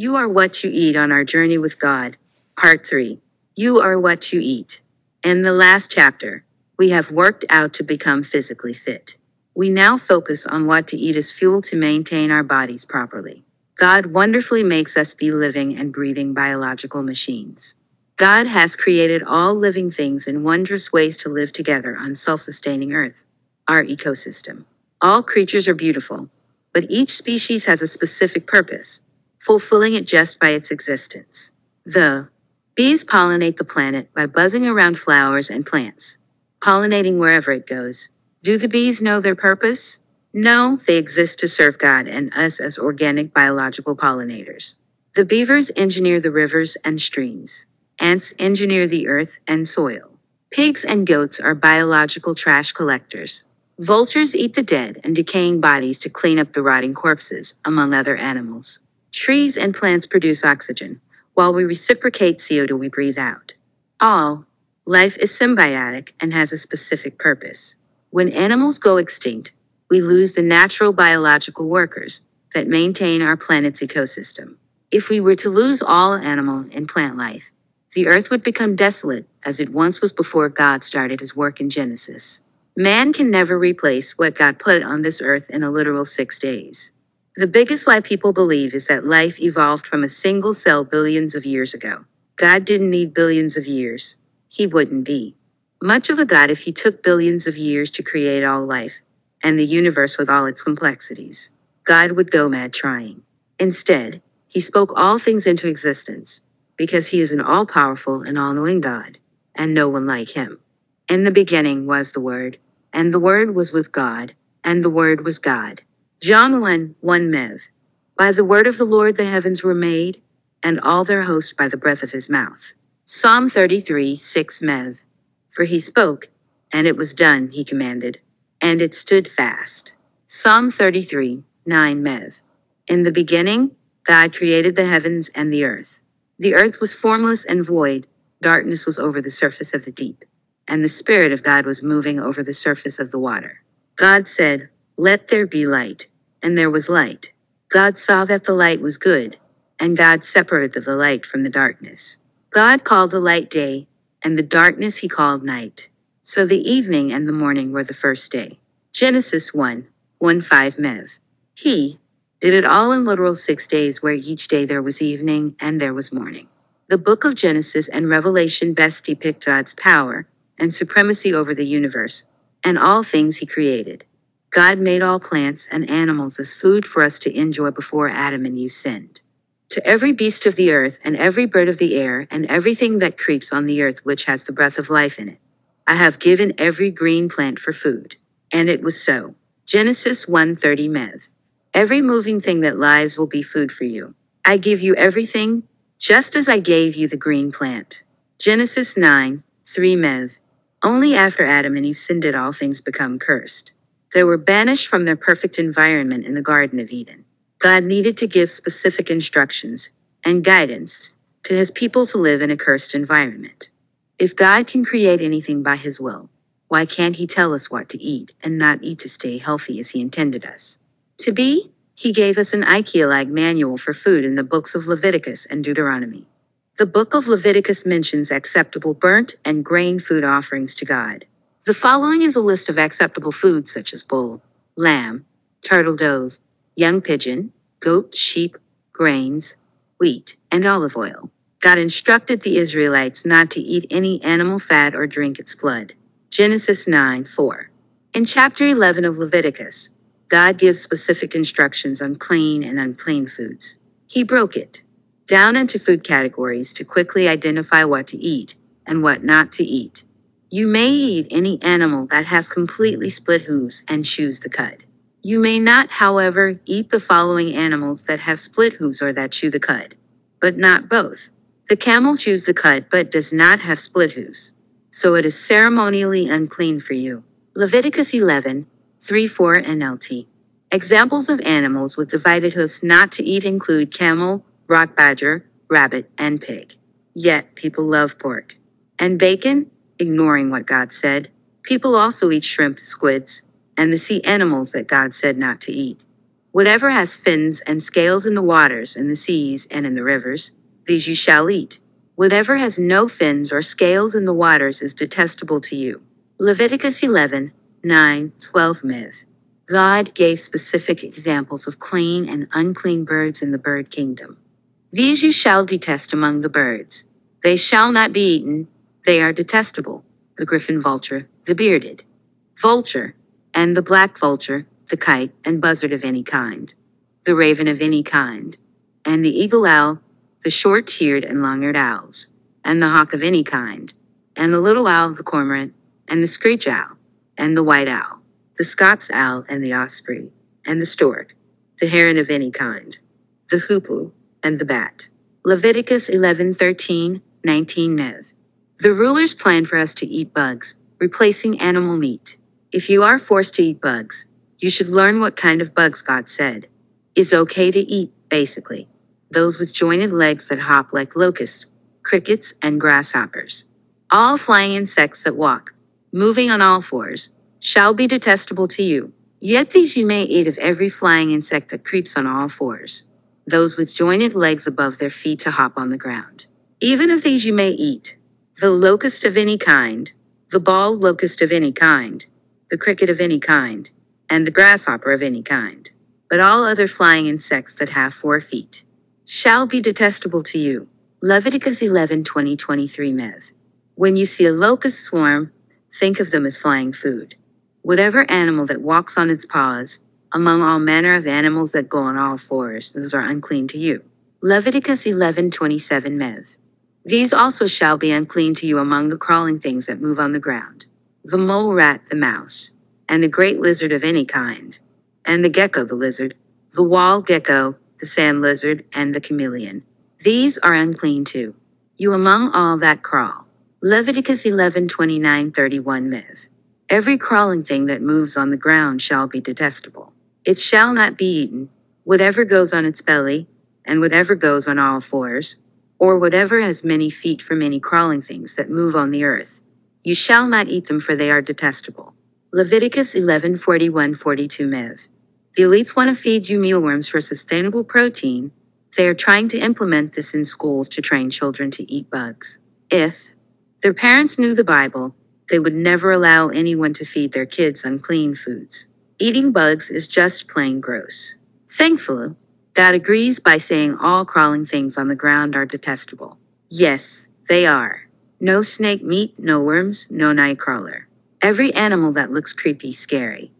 You are what you eat on our journey with God. Part 3. You are what you eat. In the last chapter, we have worked out to become physically fit. We now focus on what to eat as fuel to maintain our bodies properly. God wonderfully makes us be living and breathing biological machines. God has created all living things in wondrous ways to live together on self sustaining Earth, our ecosystem. All creatures are beautiful, but each species has a specific purpose, fulfilling it just by its existence. The bees pollinate the planet by buzzing around flowers and plants, pollinating wherever it goes. Do the bees know their purpose? No, they exist to serve God and us as organic biological pollinators. The beavers engineer the rivers and streams. Ants engineer the earth and soil. Pigs and goats are biological trash collectors. Vultures eat the dead and decaying bodies to clean up the rotting corpses, among other animals. Trees and plants produce oxygen, while we reciprocate CO2 we breathe out. All life is symbiotic and has a specific purpose. When animals go extinct, we lose the natural biological workers that maintain our planet's ecosystem. If we were to lose all animal and plant life, the earth would become desolate as it once was before God started his work in Genesis. Man can never replace what God put on this earth in a literal six days. The biggest lie people believe is that life evolved from a single cell billions of years ago. God didn't need billions of years. He wouldn't be much of a God if he took billions of years to create all life and the universe with all its complexities. God would go mad trying. Instead, he spoke all things into existence because he is an all powerful and all knowing God, and no one like him. In the beginning was the Word, and the Word was with God, and the Word was God. John 1 1 Mev. By the word of the Lord the heavens were made, and all their host by the breath of his mouth. Psalm 33 6 Mev. For he spoke, and it was done, he commanded, and it stood fast. Psalm 33, 9 Mev. In the beginning, God created the heavens and the earth. The earth was formless and void, darkness was over the surface of the deep, and the Spirit of God was moving over the surface of the water. God said, Let there be light, and there was light. God saw that the light was good, and God separated the light from the darkness. God called the light day, and the darkness he called night. So the evening and the morning were the first day. Genesis 1 1 5 Mev. He did it all in literal six days, where each day there was evening and there was morning. The book of Genesis and Revelation best depict God's power and supremacy over the universe and all things he created. God made all plants and animals as food for us to enjoy before Adam and Eve sinned. To every beast of the earth, and every bird of the air, and everything that creeps on the earth which has the breath of life in it, I have given every green plant for food. And it was so. Genesis 1:30 Mev. Every moving thing that lives will be food for you. I give you everything, just as I gave you the green plant. Genesis 9, 3 Mev. Only after Adam and Eve sinned did all things become cursed. They were banished from their perfect environment in the Garden of Eden. God needed to give specific instructions and guidance to his people to live in a cursed environment. If God can create anything by his will, why can't he tell us what to eat and not eat to stay healthy as he intended us? To be, he gave us an IKEA-like manual for food in the books of Leviticus and Deuteronomy. The book of Leviticus mentions acceptable burnt and grain food offerings to God. The following is a list of acceptable foods such as bull, lamb, turtle dove, young pigeon, goat, sheep, grains, wheat, and olive oil. God instructed the Israelites not to eat any animal fat or drink its blood. Genesis 9 4. In chapter 11 of Leviticus, God gives specific instructions on clean and unclean foods. He broke it down into food categories to quickly identify what to eat and what not to eat. You may eat any animal that has completely split hooves and chews the cud. You may not, however, eat the following animals that have split hooves or that chew the cud, but not both. The camel chews the cud but does not have split hooves, so it is ceremonially unclean for you. Leviticus 11, 3 4 NLT. Examples of animals with divided hooves not to eat include camel, rock badger, rabbit, and pig. Yet people love pork. And bacon, ignoring what God said. People also eat shrimp, squids, and the sea animals that God said not to eat. Whatever has fins and scales in the waters, in the seas, and in the rivers, these you shall eat. Whatever has no fins or scales in the waters is detestable to you. Leviticus 11, 9, 12 Mev. God gave specific examples of clean and unclean birds in the bird kingdom. These you shall detest among the birds. They shall not be eaten, they are detestable. The griffin vulture, the bearded vulture, and the black vulture, the kite and buzzard of any kind, the raven of any kind, and the eagle owl, the short eared and long eared owls, and the hawk of any kind, and the little owl, the cormorant, and the screech owl, and the white owl, the Scops owl, and the osprey, and the stork, the heron of any kind, the hoopoe, and the bat. Leviticus 11 13, 19 Mev. The rulers planned for us to eat bugs, replacing animal meat. If you are forced to eat bugs, you should learn what kind of bugs God said is okay to eat, basically. Those with jointed legs that hop like locusts, crickets, and grasshoppers. All flying insects that walk, moving on all fours, shall be detestable to you. Yet these you may eat of every flying insect that creeps on all fours, those with jointed legs above their feet to hop on the ground. Even of these you may eat the locust of any kind, the bald locust of any kind, the cricket of any kind, and the grasshopper of any kind, but all other flying insects that have four feet, shall be detestable to you. Leviticus 11 20 23 Mev. When you see a locust swarm, think of them as flying food. Whatever animal that walks on its paws, among all manner of animals that go on all fours, those are unclean to you. Leviticus 11 27 Mev. These also shall be unclean to you among the crawling things that move on the ground the mole rat, the mouse, and the great lizard of any kind, and the gecko, the lizard, the wall gecko, the sand lizard, and the chameleon. These are unclean too. You among all that crawl. Leviticus 11 29 31 Mev. Every crawling thing that moves on the ground shall be detestable. It shall not be eaten, whatever goes on its belly, and whatever goes on all fours, or whatever has many feet from any crawling things that move on the earth you shall not eat them, for they are detestable. Leviticus 11 41 42 Mev. The elites want to feed you mealworms for sustainable protein. They are trying to implement this in schools to train children to eat bugs. If their parents knew the Bible, they would never allow anyone to feed their kids unclean foods. Eating bugs is just plain gross. Thankfully, God agrees by saying all crawling things on the ground are detestable. Yes, they are. No snake meat, no worms, no night crawler. Every animal that looks creepy, scary,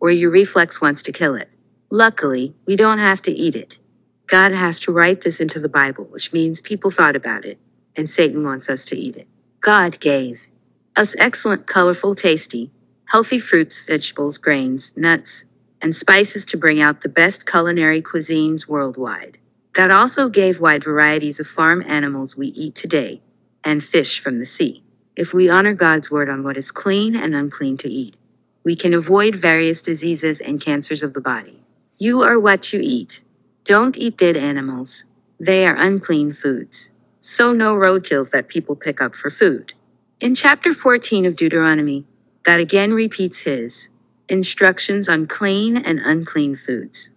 or your reflex wants to kill it. Luckily, we don't have to eat it. God has to write this into the Bible, which means people thought about it, and Satan wants us to eat it. God gave us excellent, colorful, tasty, healthy fruits, vegetables, grains, nuts, and spices to bring out the best culinary cuisines worldwide. God also gave wide varieties of farm animals we eat today, and fish from the sea. If we honor God's word on what is clean and unclean to eat, we can avoid various diseases and cancers of the body. You are what you eat. Don't eat dead animals. They are unclean foods. So no roadkills that people pick up for food. In chapter 14 of Deuteronomy, God again repeats his instructions on clean and unclean foods.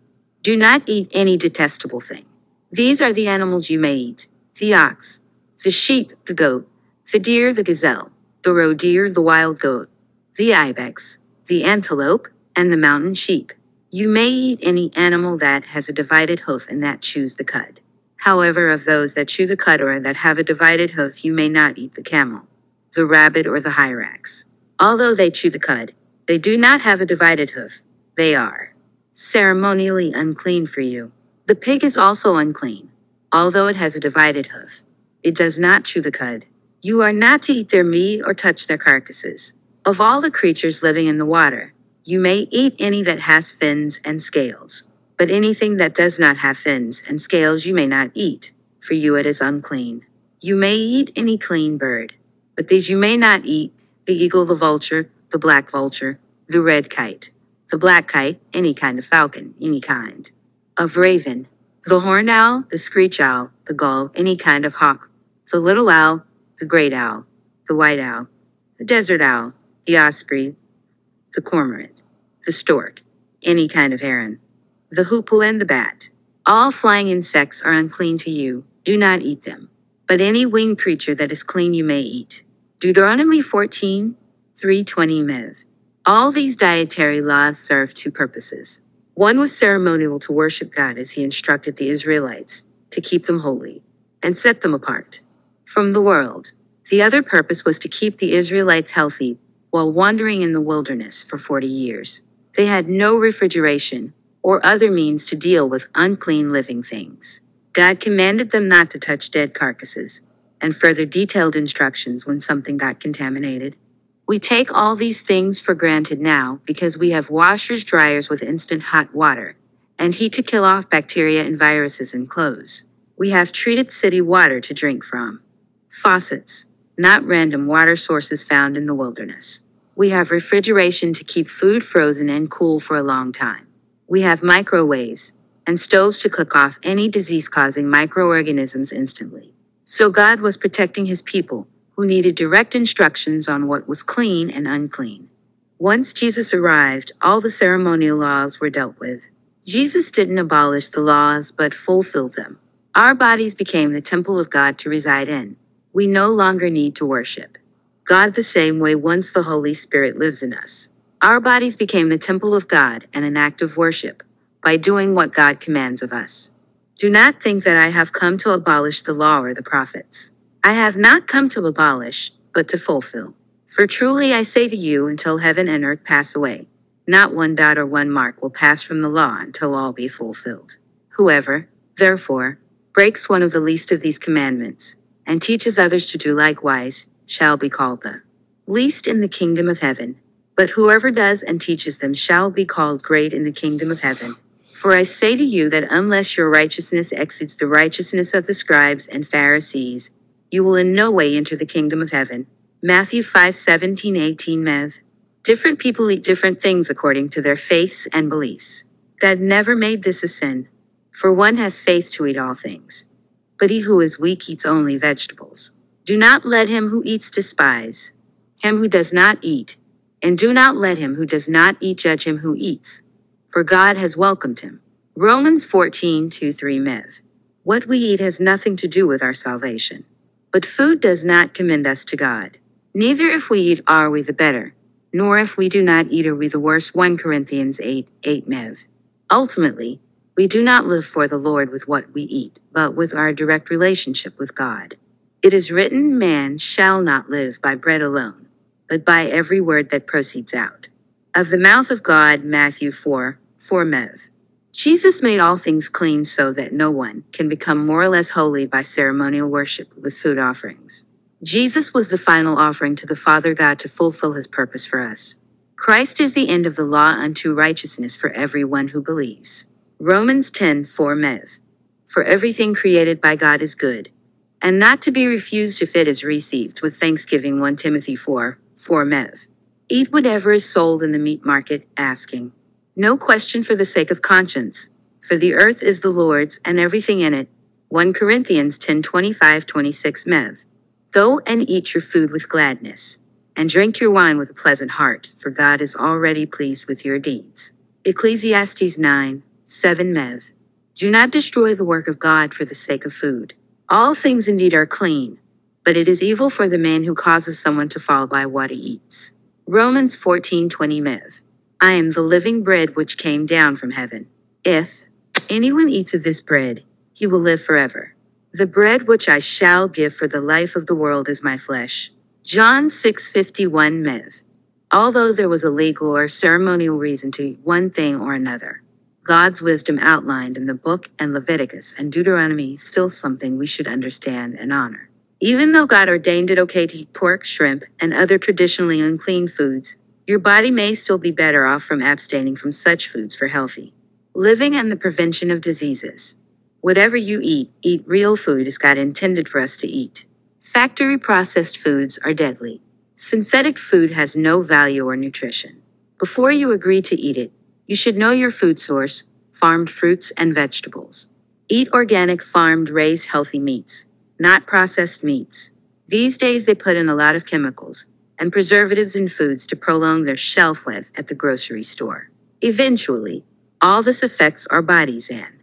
Do not eat any detestable thing. These are the animals you may eat the ox, the sheep, the goat, the deer, the gazelle, the roe deer, the wild goat, the ibex, the antelope, and the mountain sheep. You may eat any animal that has a divided hoof and that chews the cud. However, of those that chew the cud or that have a divided hoof, you may not eat the camel, the rabbit, or the hyrax. Although they chew the cud, they do not have a divided hoof. They are ceremonially unclean for you. The pig is also unclean, although it has a divided hoof. It does not chew the cud. You are not to eat their meat or touch their carcasses. Of all the creatures living in the water, you may eat any that has fins and scales. But anything that does not have fins and scales you may not eat, for you it is unclean. You may eat any clean bird, but these you may not eat the eagle, the vulture, the black vulture, the red kite, the black kite, any kind of falcon, any kind, of raven, the horned owl, the screech owl, the gull, any kind of hawk, the little owl, the great owl, the white owl, the desert owl, the osprey, the cormorant, the stork, any kind of heron, the hoopoe and the bat. All flying insects are unclean to you, do not eat them. But any winged creature that is clean you may eat. Deuteronomy 14, 320 Mev. All these dietary laws serve two purposes. One was ceremonial to worship God as he instructed the Israelites, to keep them holy, and set them apart from the world. The other purpose was to keep the Israelites healthy while wandering in the wilderness for 40 years. They had no refrigeration or other means to deal with unclean living things. God commanded them not to touch dead carcasses, and further detailed instructions when something got contaminated. We take all these things for granted now because we have washers, dryers with instant hot water, and heat to kill off bacteria and viruses in clothes. We have treated city water to drink from. Faucets, not random water sources found in the wilderness. We have refrigeration to keep food frozen and cool for a long time. We have microwaves and stoves to cook off any disease causing microorganisms instantly. So God was protecting his people, who needed direct instructions on what was clean and unclean. Once Jesus arrived, all the ceremonial laws were dealt with. Jesus didn't abolish the laws, but fulfilled them. Our bodies became the temple of God to reside in. We no longer need to worship. God the same way once the Holy Spirit lives in us. Our bodies became the temple of God and an act of worship by doing what God commands of us. Do not think that I have come to abolish the law or the prophets. I have not come to abolish, but to fulfill. For truly I say to you, until heaven and earth pass away, not one dot or one mark will pass from the law until all be fulfilled. Whoever, therefore, breaks one of the least of these commandments, and teaches others to do likewise, shall be called the least in the kingdom of heaven. But whoever does and teaches them shall be called great in the kingdom of heaven. For I say to you that unless your righteousness exceeds the righteousness of the scribes and Pharisees, you will in no way enter the kingdom of heaven. Matthew 5 17 18 Mev. Different people eat different things according to their faiths and beliefs. God never made this a sin, for one has faith to eat all things. But he who is weak eats only vegetables. Do not let him who eats despise him who does not eat, and do not let him who does not eat judge him who eats, for God has welcomed him. Romans 14 2 3 Mev. What we eat has nothing to do with our salvation. But food does not commend us to God. Neither if we eat are we the better, nor if we do not eat are we the worse. 1 Corinthians 8 8 Mev. Ultimately, we do not live for the Lord with what we eat, but with our direct relationship with God. It is written, Man shall not live by bread alone, but by every word that proceeds out of the mouth of God. Matthew 4 4 Mev. Jesus made all things clean so that no one can become more or less holy by ceremonial worship with food offerings. Jesus was the final offering to the Father God to fulfill his purpose for us. Christ is the end of the law unto righteousness for everyone who believes. Romans 10 4 Mev. For everything created by God is good and not to be refused if it is received with thanksgiving 1 Timothy 4, 4 Mev. Eat whatever is sold in the meat market, asking. No question for the sake of conscience, for the earth is the Lord's and everything in it. 1 Corinthians 10 25 26 Mev. Go and eat your food with gladness, and drink your wine with a pleasant heart, for God is already pleased with your deeds. Ecclesiastes 9 7 Mev. Do not destroy the work of God for the sake of food. All things indeed are clean, but it is evil for the man who causes someone to fall by what he eats. Romans 14:20 Mev. I am the living bread which came down from heaven. If anyone eats of this bread, he will live forever. The bread which I shall give for the life of the world is my flesh. John 6:51 Mev. Although there was a legal or ceremonial reason to eat one thing or another, God's wisdom outlined in the book and Leviticus and Deuteronomy still something we should understand and honor. Even though God ordained it okay to eat pork, shrimp, and other traditionally unclean foods, your body may still be better off from abstaining from such foods for healthy living and the prevention of diseases. Whatever you eat, eat real food as God intended for us to eat. Factory processed foods are deadly. Synthetic food has no value or nutrition. Before you agree to eat it, you should know your food source, farmed fruits and vegetables. Eat organic, farmed, raised healthy meats, not processed meats. These days they put in a lot of chemicals and preservatives in foods to prolong their shelf life at the grocery store. Eventually, All this affects our bodies and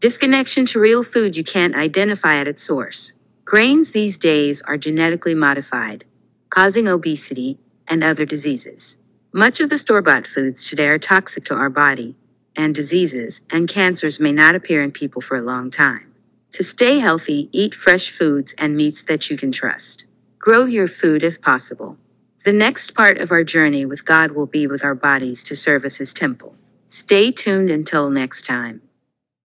disconnection to real food you can't identify at its source. Grains these days are genetically modified, causing obesity and other diseases. Much of the store bought foods today are toxic to our body, and diseases and cancers may not appear in people for a long time. To stay healthy, eat fresh foods and meats that you can trust. Grow your food if possible. The next part of our journey with God will be with our bodies to serve as His temple. Stay tuned until next time.